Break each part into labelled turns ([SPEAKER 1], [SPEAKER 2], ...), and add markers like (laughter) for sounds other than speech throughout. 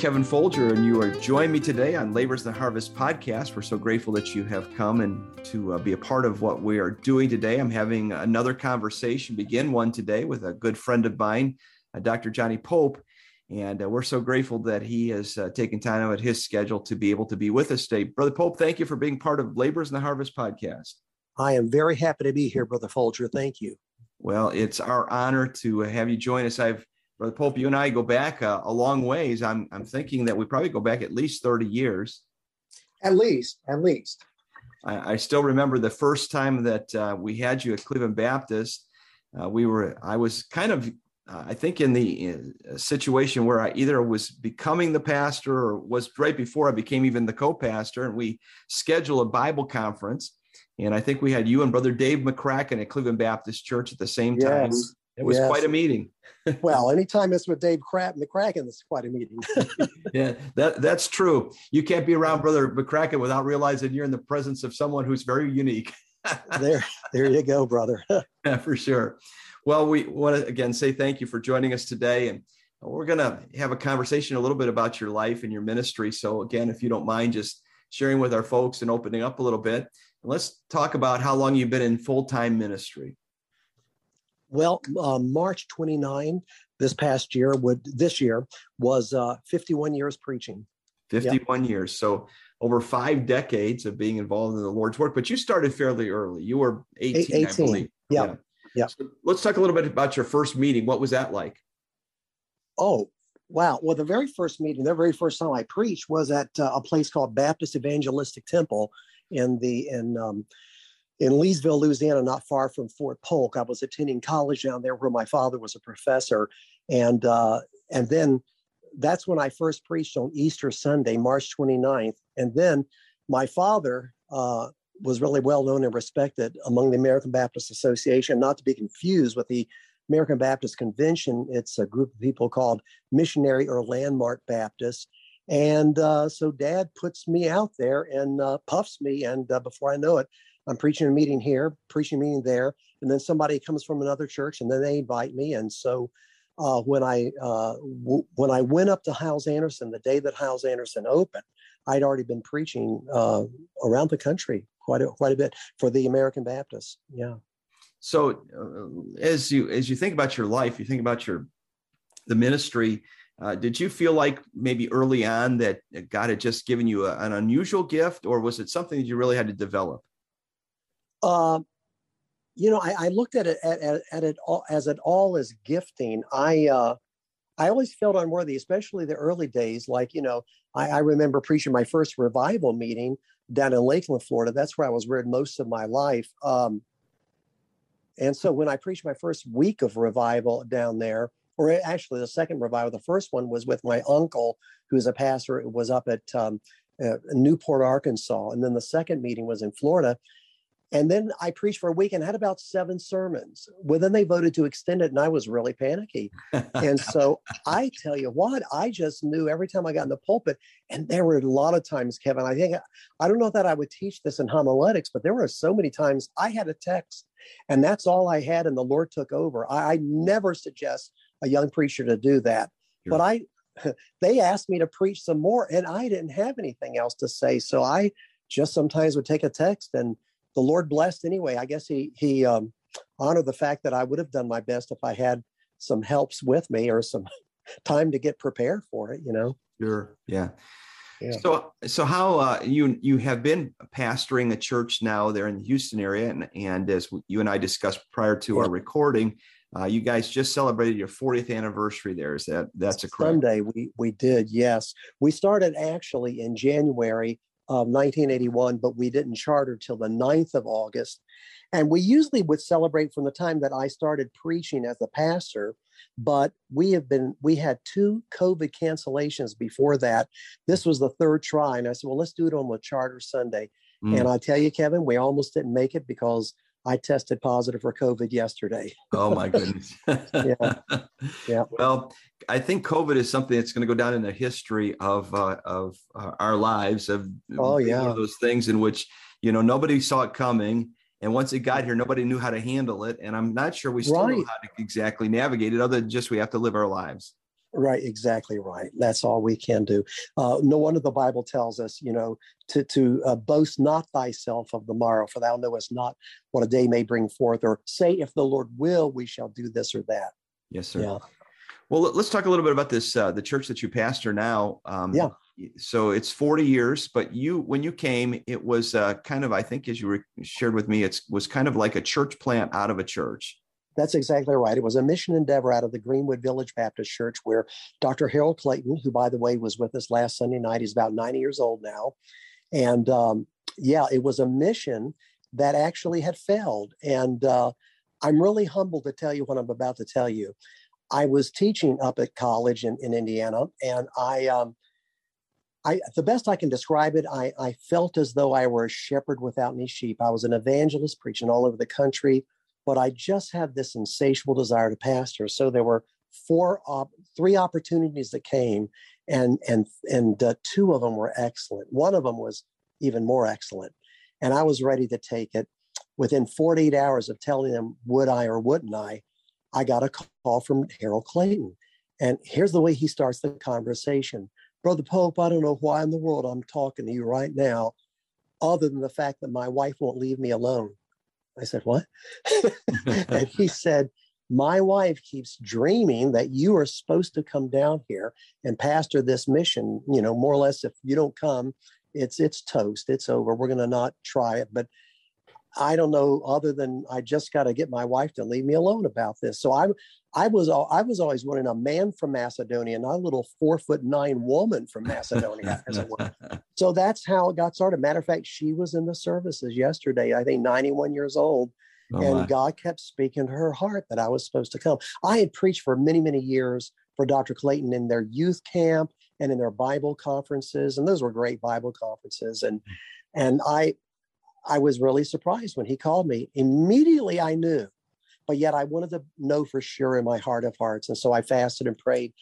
[SPEAKER 1] Kevin Folger, and you are joining me today on Labors the Harvest podcast. We're so grateful that you have come and to uh, be a part of what we are doing today. I'm having another conversation, begin one today with a good friend of mine, uh, Dr. Johnny Pope. And uh, we're so grateful that he has uh, taken time out of his schedule to be able to be with us today. Brother Pope, thank you for being part of Labors the Harvest podcast.
[SPEAKER 2] I am very happy to be here, Brother Folger. Thank you.
[SPEAKER 1] Well, it's our honor to have you join us. I've Brother Pope, you and I go back uh, a long ways. I'm I'm thinking that we probably go back at least 30 years.
[SPEAKER 2] At least, at least.
[SPEAKER 1] I, I still remember the first time that uh, we had you at Cleveland Baptist. Uh, we were I was kind of uh, I think in the uh, situation where I either was becoming the pastor or was right before I became even the co-pastor, and we scheduled a Bible conference. And I think we had you and Brother Dave McCracken at Cleveland Baptist Church at the same time. Yes. It was yes. quite a meeting. (laughs)
[SPEAKER 2] well, anytime it's with Dave Crap McCracken, it's quite a meeting. (laughs)
[SPEAKER 1] yeah, that that's true. You can't be around Brother McCracken without realizing you're in the presence of someone who's very unique. (laughs)
[SPEAKER 2] there, there you go, brother.
[SPEAKER 1] yeah, for sure. Well, we want to again say thank you for joining us today, and we're going to have a conversation a little bit about your life and your ministry. So, again, if you don't mind, just sharing with our folks and opening up a little bit. Let's talk about how long you've been in full time ministry.
[SPEAKER 2] Well, uh, March 29 this past year would this year was uh, 51 years preaching.
[SPEAKER 1] 51 yep. years. So over five decades of being involved in the Lord's work. But you started fairly early. You were 18, 18. I believe.
[SPEAKER 2] Yeah. Yeah. yeah.
[SPEAKER 1] So let's talk a little bit about your first meeting. What was that like?
[SPEAKER 2] Oh, wow. Well, the very first meeting, the very first time I preached was at uh, a place called Baptist Evangelistic Temple in the in um, in Leesville, Louisiana, not far from Fort Polk. I was attending college down there where my father was a professor. And, uh, and then that's when I first preached on Easter Sunday, March 29th. And then my father uh, was really well known and respected among the American Baptist Association, not to be confused with the American Baptist Convention. It's a group of people called Missionary or Landmark Baptists. And uh, so dad puts me out there and uh, puffs me. And uh, before I know it, I'm preaching a meeting here, preaching a meeting there, and then somebody comes from another church, and then they invite me. And so uh, when I uh, w- when I went up to Hyles-Anderson the day that Hyles-Anderson opened, I'd already been preaching uh, around the country quite a, quite a bit for the American Baptists. Yeah.
[SPEAKER 1] So uh, as you as you think about your life, you think about your the ministry. Uh, did you feel like maybe early on that God had just given you a, an unusual gift, or was it something that you really had to develop?
[SPEAKER 2] Uh, you know, I, I looked at it at, at, at, it all as it all as gifting. I uh, I always felt unworthy, especially the early days. Like you know, I, I remember preaching my first revival meeting down in Lakeland, Florida. That's where I was reared most of my life. Um, and so when I preached my first week of revival down there, or actually the second revival, the first one was with my uncle, who's a pastor. It was up at um, uh, Newport, Arkansas, and then the second meeting was in Florida. And then I preached for a week and had about seven sermons. Well, then they voted to extend it, and I was really panicky. and (laughs) so I tell you what, I just knew every time I got in the pulpit, and there were a lot of times, Kevin. I think I don't know that I would teach this in homiletics, but there were so many times I had a text, and that's all I had, and the Lord took over. I, I never suggest a young preacher to do that, sure. but I (laughs) they asked me to preach some more, and I didn't have anything else to say, so I just sometimes would take a text and the Lord blessed anyway. I guess he he um, honored the fact that I would have done my best if I had some helps with me or some (laughs) time to get prepared for it. You know.
[SPEAKER 1] Sure. Yeah. Yeah. So, so how uh, you you have been pastoring a church now there in the Houston area, and and as you and I discussed prior to yeah. our recording, uh, you guys just celebrated your 40th anniversary there. Is that that's a correct?
[SPEAKER 2] Sunday we we did. Yes, we started actually in January of 1981, but we didn't charter till the 9th of August. And we usually would celebrate from the time that I started preaching as a pastor, but we have been we had two COVID cancellations before that. This was the third try, and I said, well, let's do it on the charter Sunday. Mm. And I tell you, Kevin, we almost didn't make it because I tested positive for COVID yesterday.
[SPEAKER 1] oh my goodness. (laughs) yeah. Yeah. Well, I think COVID is something that's going to go down in the history of uh, of uh, our lives. Of
[SPEAKER 2] oh yeah,
[SPEAKER 1] one of those things in which you know nobody saw it coming, and once it got here, nobody knew how to handle it. And I'm not sure we still right. know how to exactly navigate it, other than just we have to live our lives.
[SPEAKER 2] Right, exactly right. That's all we can do. Uh, no wonder the Bible tells us, you know, to to uh, boast not thyself of the morrow, for thou knowest not what a day may bring forth, or say, if the Lord will, we shall do this or that.
[SPEAKER 1] Yes, sir. Yeah. Well, let's talk a little bit about this. Uh, the church that you pastor now.
[SPEAKER 2] Um, yeah.
[SPEAKER 1] So it's 40 years, but you, when you came, it was uh, kind of, I think, as you re- shared with me, it was kind of like a church plant out of a church.
[SPEAKER 2] That's exactly right. It was a mission endeavor out of the Greenwood Village Baptist Church, where Dr. Harold Clayton, who, by the way, was with us last Sunday night, he's about 90 years old now. And um, yeah, it was a mission that actually had failed. And uh, I'm really humbled to tell you what I'm about to tell you. I was teaching up at college in, in Indiana, and I, um, I, the best I can describe it, I, I felt as though I were a shepherd without any sheep. I was an evangelist preaching all over the country, but I just had this insatiable desire to pastor. So there were four, op- three opportunities that came, and and and uh, two of them were excellent. One of them was even more excellent, and I was ready to take it. Within 48 hours of telling them would I or wouldn't I, I got a call from Harold Clayton, and here's the way he starts the conversation. Brother Pope, I don't know why in the world I'm talking to you right now, other than the fact that my wife won't leave me alone. I said, What? (laughs) (laughs) and he said, My wife keeps dreaming that you are supposed to come down here and pastor this mission. You know, more or less, if you don't come, it's it's toast. It's over. We're going to not try it. But I don't know other than I just got to get my wife to leave me alone about this. So I I was I was always wanting a man from Macedonia, not a little four foot nine woman from Macedonia, as it were. (laughs) So that's how it got started. Matter of fact, she was in the services yesterday. I think 91 years old. Oh, and my. God kept speaking to her heart that I was supposed to come. I had preached for many, many years for Dr. Clayton in their youth camp and in their Bible conferences, and those were great Bible conferences. And and I I was really surprised when he called me. Immediately I knew, but yet I wanted to know for sure in my heart of hearts. And so I fasted and prayed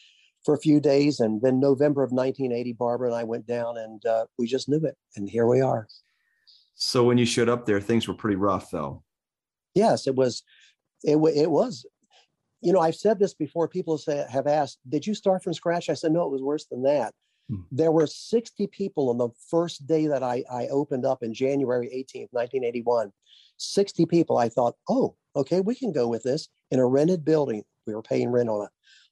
[SPEAKER 2] for a few days. And then November of 1980, Barbara and I went down and uh, we just knew it. And here we are.
[SPEAKER 1] So when you showed up there, things were pretty rough though.
[SPEAKER 2] Yes, it was. It, it was. You know, I've said this before. People say, have asked, did you start from scratch? I said, no, it was worse than that. Hmm. There were 60 people on the first day that I, I opened up in January 18th, 1981. 60 people. I thought, oh, okay, we can go with this in a rented building. We were paying rent on it.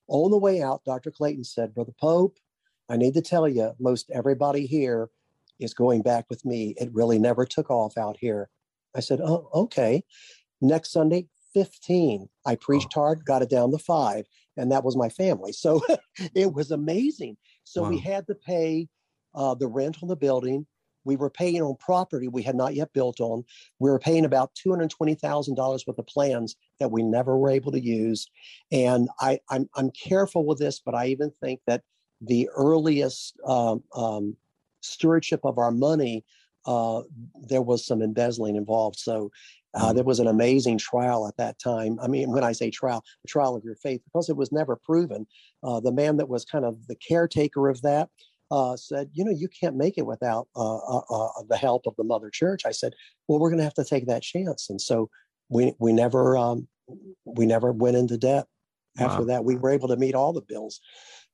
[SPEAKER 2] On the way out, Dr. Clayton said, Brother Pope, I need to tell you, most everybody here is going back with me. It really never took off out here. I said, oh, okay. Next Sunday, 15. I preached oh. hard, got it down to five, and that was my family. So (laughs) it was amazing. So wow. we had to pay uh, the rent on the building. We were paying on property we had not yet built on. We were paying about $220,000 worth of plans that we never were able to use. And I, I'm, I'm careful with this, but I even think that the earliest um, um, stewardship of our money, uh, there was some embezzling involved. So uh, there was an amazing trial at that time. I mean, when I say trial, the trial of your faith, because it was never proven. Uh, the man that was kind of the caretaker of that uh, said, "You know, you can't make it without uh, uh, uh, the help of the Mother Church." I said, "Well, we're going to have to take that chance," and so we we never um, we never went into debt. After wow. that, we were able to meet all the bills,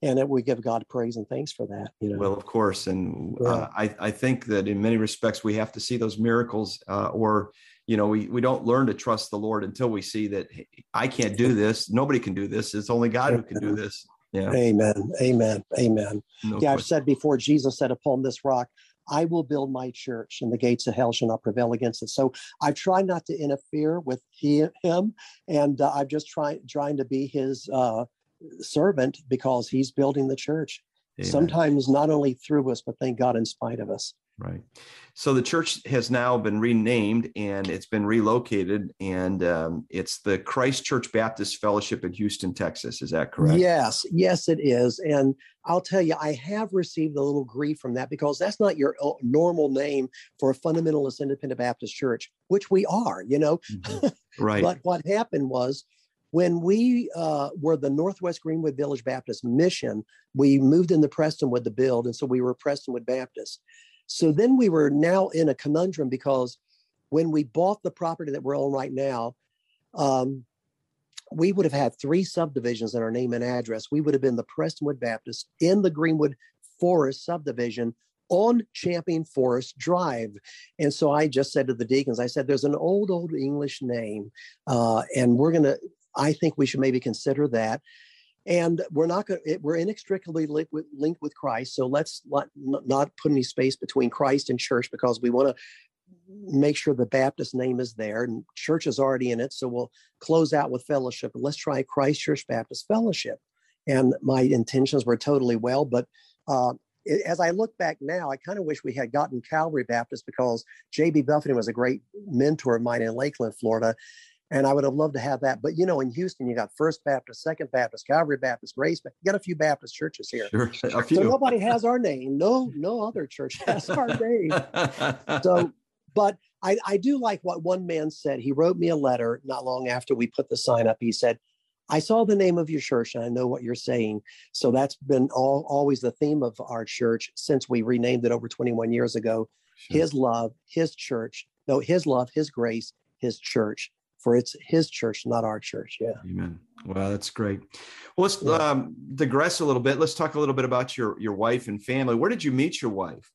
[SPEAKER 2] and it, we give God praise and thanks for that. You know.
[SPEAKER 1] Well, of course, and uh, yeah. I I think that in many respects we have to see those miracles uh, or you know we, we don't learn to trust the lord until we see that hey, i can't do this nobody can do this it's only god who can do this
[SPEAKER 2] Yeah. Amen. Amen. Amen. No yeah, I've said before, Jesus said, Upon this rock, I will build my church, and the gates of hell shall not prevail against it. So I try not to interfere with he, him, and uh, I'm just trying trying to be his uh, servant because he's building the church. Amen. Sometimes not only through us, but thank God in spite of us.
[SPEAKER 1] Right. So the church has now been renamed and it's been relocated, and um, it's the Christ Church Baptist Fellowship in Houston, Texas. Is that correct?
[SPEAKER 2] Yes, yes, it is. And I'll tell you, I have received a little grief from that because that's not your uh, normal name for a fundamentalist independent Baptist church, which we are, you know.
[SPEAKER 1] Mm-hmm. (laughs) Right.
[SPEAKER 2] but what happened was when we uh, were the Northwest Greenwood Village Baptist Mission, we moved into Prestonwood to build, and so we were Prestonwood Baptist. So then we were now in a conundrum because when we bought the property that we're on right now, um, we would have had three subdivisions in our name and address. We would have been the Prestonwood Baptist in the Greenwood Forest subdivision on Champion Forest Drive. And so I just said to the deacons, I said, there's an old, old English name, uh, and we're going to, I think we should maybe consider that and we're not going to we're inextricably linked with, linked with christ so let's not, not put any space between christ and church because we want to make sure the baptist name is there and church is already in it so we'll close out with fellowship let's try christ church baptist fellowship and my intentions were totally well but uh, as I look back now, I kind of wish we had gotten Calvary Baptist because J.B. Buffington was a great mentor of mine in Lakeland, Florida. And I would have loved to have that. But you know, in Houston, you got First Baptist, Second Baptist, Calvary Baptist, Grace. You got a few Baptist churches here. Sure. (laughs) A few. So nobody has our name. No, no other church (laughs) has our name. so, (laughs) but I, I do like what one man said. He wrote me a letter not long after we put the sign up. He said, I saw the name of your church and I know what you're saying. So that's been all, always the theme of our church since we renamed it over 21 years ago. Sure. His love, his church, no, his love, his grace, his church for it's his church, not our church. Yeah.
[SPEAKER 1] Amen. Well, that's great. Well, let's yeah. um, digress a little bit. Let's talk a little bit about your your wife and family. Where did you meet your wife?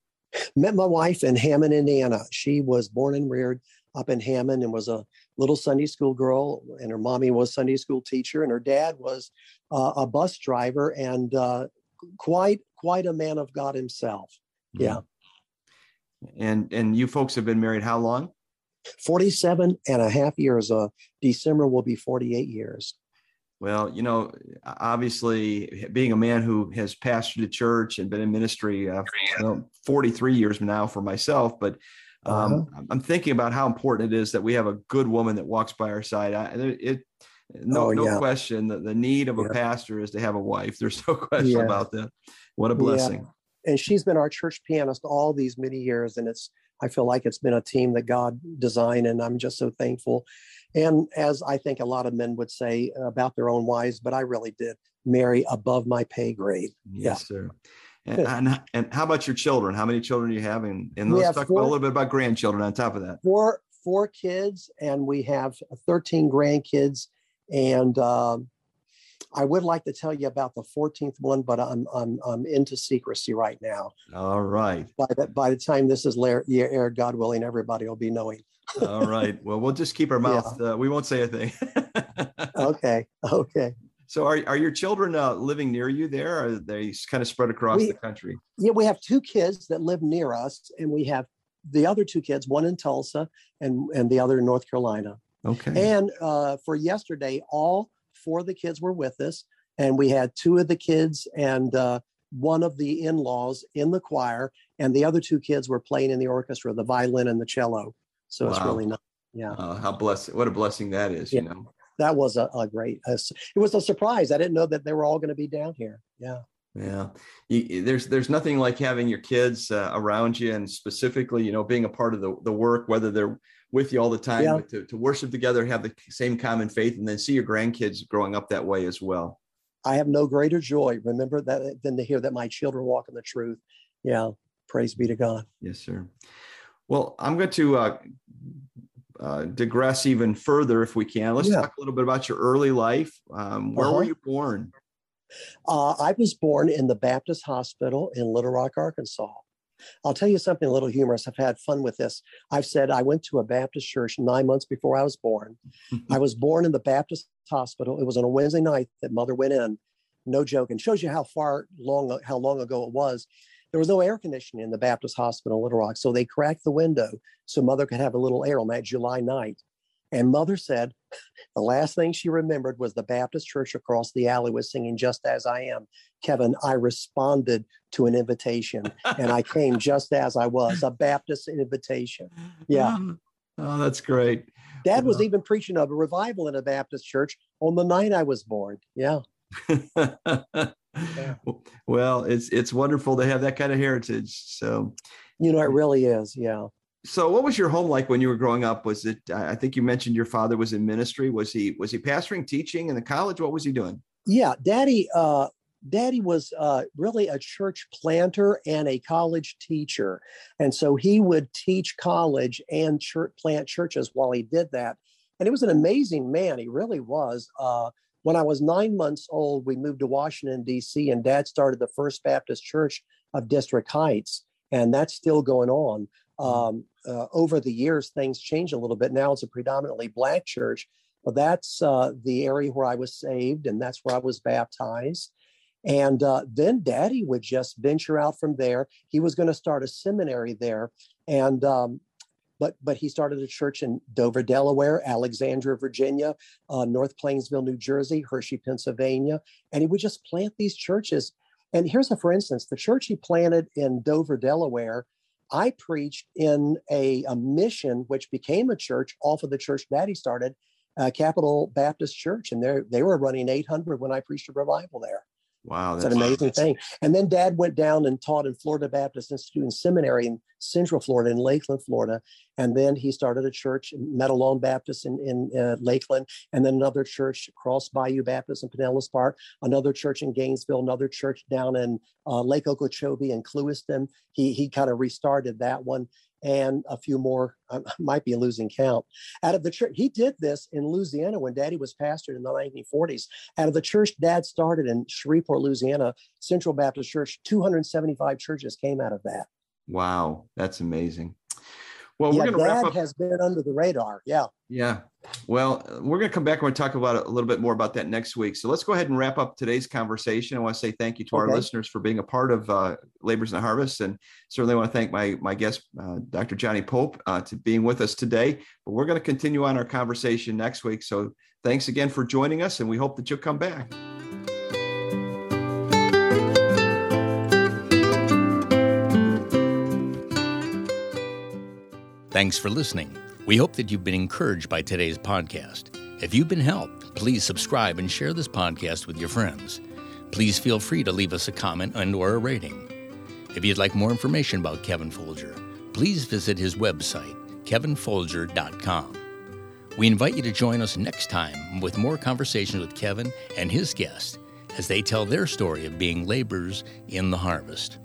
[SPEAKER 2] Met my wife in Hammond, Indiana. She was born and reared up in Hammond and was a little Sunday school girl. And her mommy was Sunday school teacher, and her dad was uh, a bus driver and uh, quite quite a man of God himself. Mm-hmm. Yeah.
[SPEAKER 1] And and you folks have been married how long?
[SPEAKER 2] 47 and a half years. Uh, December will be 48 years.
[SPEAKER 1] Well, you know, obviously, being a man who has pastored a church and been in ministry uh, you know, 43 years now for myself, but um, uh-huh. I'm thinking about how important it is that we have a good woman that walks by our side. I, it, no, oh, no yeah. question that the need of a yeah. pastor is to have a wife. There's no (laughs) question yeah. about that. What a blessing.
[SPEAKER 2] And she's been our church pianist all these many years, and it's I feel like it's been a team that God designed, and I'm just so thankful. And as I think a lot of men would say about their own wives, but I really did marry above my pay grade.
[SPEAKER 1] Yes, yeah. sir. (laughs) And, and, and, how about your children? How many children do you have? And, and let's talk four, a little bit about grandchildren on top of that.
[SPEAKER 2] Four four kids, and we have 13 grandkids. And um, I would like to tell you about the 14th one, but I'm I'm I'm into secrecy right now.
[SPEAKER 1] All right.
[SPEAKER 2] By the by the time this is aired, God willing, everybody will be knowing.
[SPEAKER 1] All right. (laughs) Well, we'll just keep our mouth. Yeah. Uh, we won't say a thing. (laughs)
[SPEAKER 2] okay. Okay.
[SPEAKER 1] So, are are your children uh, living near you there? Or are they kind of spread across
[SPEAKER 2] we,
[SPEAKER 1] the country?
[SPEAKER 2] Yeah, we have two kids that live near us, and we have the other two kids, one in Tulsa and and the other in North Carolina.
[SPEAKER 1] Okay.
[SPEAKER 2] And uh, for yesterday, all four of the kids were with us, and we had two of the kids and uh, one of the in-laws in the choir, and the other two kids were playing in the orchestra, the violin and the cello. So wow. it's really nice. Yeah.
[SPEAKER 1] Uh, how blessed! What a blessing that is. Yeah. You know.
[SPEAKER 2] That was a, a great. It was a surprise. I didn't know that they were all going to be down here. Yeah.
[SPEAKER 1] Yeah, you, there's there's nothing like having your kids uh, around you, and specifically, you know, being a part of the the work, whether they're with you all the time, yeah. to, to worship together, have the same common faith, and then see your grandkids growing up that way as well.
[SPEAKER 2] I have no greater joy, remember that, than to hear that my children walk in the truth. Yeah, praise be to God.
[SPEAKER 1] Yes, sir. Well, I'm going to uh, uh, digress even further if we can. Let's yeah. talk a little bit about your early life. Um, where uh-huh. were you born?
[SPEAKER 2] Uh, I was born in the Baptist Hospital in Little Rock, Arkansas. I'll tell you something a little humorous. I've had fun with this. I've said I went to a Baptist church nine months before I was born. (laughs) I was born in the Baptist hospital. It was on a Wednesday night that mother went in. no joke, and shows you how far long how long ago it was. There was no air conditioning in the Baptist hospital in Little Rock, so they cracked the window so mother could have a little air on that July night. And mother said (laughs) the last thing she remembered was the Baptist church across the alley was singing Just As I Am. Kevin, I responded to an invitation and I came (laughs) just as I was, a Baptist invitation. Yeah.
[SPEAKER 1] Oh, that's great.
[SPEAKER 2] Dad was even preaching of a revival in a Baptist church on the night I was born. Yeah. (laughs)
[SPEAKER 1] yeah. Well, it's it's wonderful to have that kind of heritage. So,
[SPEAKER 2] you know, it really is. Yeah.
[SPEAKER 1] So, what was your home like when you were growing up? Was it? I think you mentioned your father was in ministry. Was he? Was he pastoring, teaching in the college? What was he doing?
[SPEAKER 2] Yeah, Daddy. Uh, Daddy was uh, really a church planter and a college teacher, and so he would teach college and church, plant churches while he did that. And he was an amazing man. He really was. Uh, when I was nine months old, we moved to Washington D.C. and Dad started the First Baptist Church of District Heights, and that's still going on. Mm. Um, uh, over the years, things changed a little bit. Now it's a predominantly black church, but that's uh, the area where I was saved, and that's where I was baptized. And uh, then Daddy would just venture out from there. He was going to start a seminary there, and um, but but he started a church in Dover, Delaware, Alexandria, Virginia, uh, North Plainsville, New Jersey, Hershey, Pennsylvania, and he would just plant these churches. And here's a for instance: the church he planted in Dover, Delaware I preached in a, a mission which became a church off of the church Daddy started, uh, Capital Baptist Church, and they they were running 800 when I preached a revival there.
[SPEAKER 1] Wow,
[SPEAKER 2] that's, an amazing thing. And then Dad went down and taught in Florida Baptist Institute and Seminary in Central Florida, in Lakeland, Florida. And then he started a church, Meadowlawn Baptist in, in uh, Lakeland, and then another church, Cross Bayou Baptist in Pinellas Park, another church in Gainesville, another church down in uh, Lake Okeechobee and Clewiston. He he kind of restarted that one and a few more. I might be losing count. Out of the church, he did this in Louisiana when Daddy was pastored in the 1940s. Out of the church Dad started in Shreveport, Louisiana, Central Baptist Church, 275 churches came out of that.
[SPEAKER 1] Wow, that's amazing. Well,
[SPEAKER 2] yeah, we're going to wrap up. has been under the radar. Yeah.
[SPEAKER 1] Yeah. Well, we're going to come back and we're talk about a little bit more about that next week. So let's go ahead and wrap up today's conversation. I want to say thank you to okay. our listeners for being a part of uh, Labors and Harvest, and certainly want to thank my my guest, uh, Dr. Johnny Pope, uh, to being with us today. But we're going to continue on our conversation next week. So thanks again for joining us, and we hope that you'll come back.
[SPEAKER 3] Thanks for listening. We hope that you've been encouraged by today's podcast. If you've been helped, please subscribe and share this podcast with your friends. Please feel free to leave us a comment and or a rating. If you'd like more information about Kevin Folger, please visit his website, kevinfolger.com. We invite you to join us next time with more conversations with Kevin and his guests as they tell their story of being laborers in the harvest.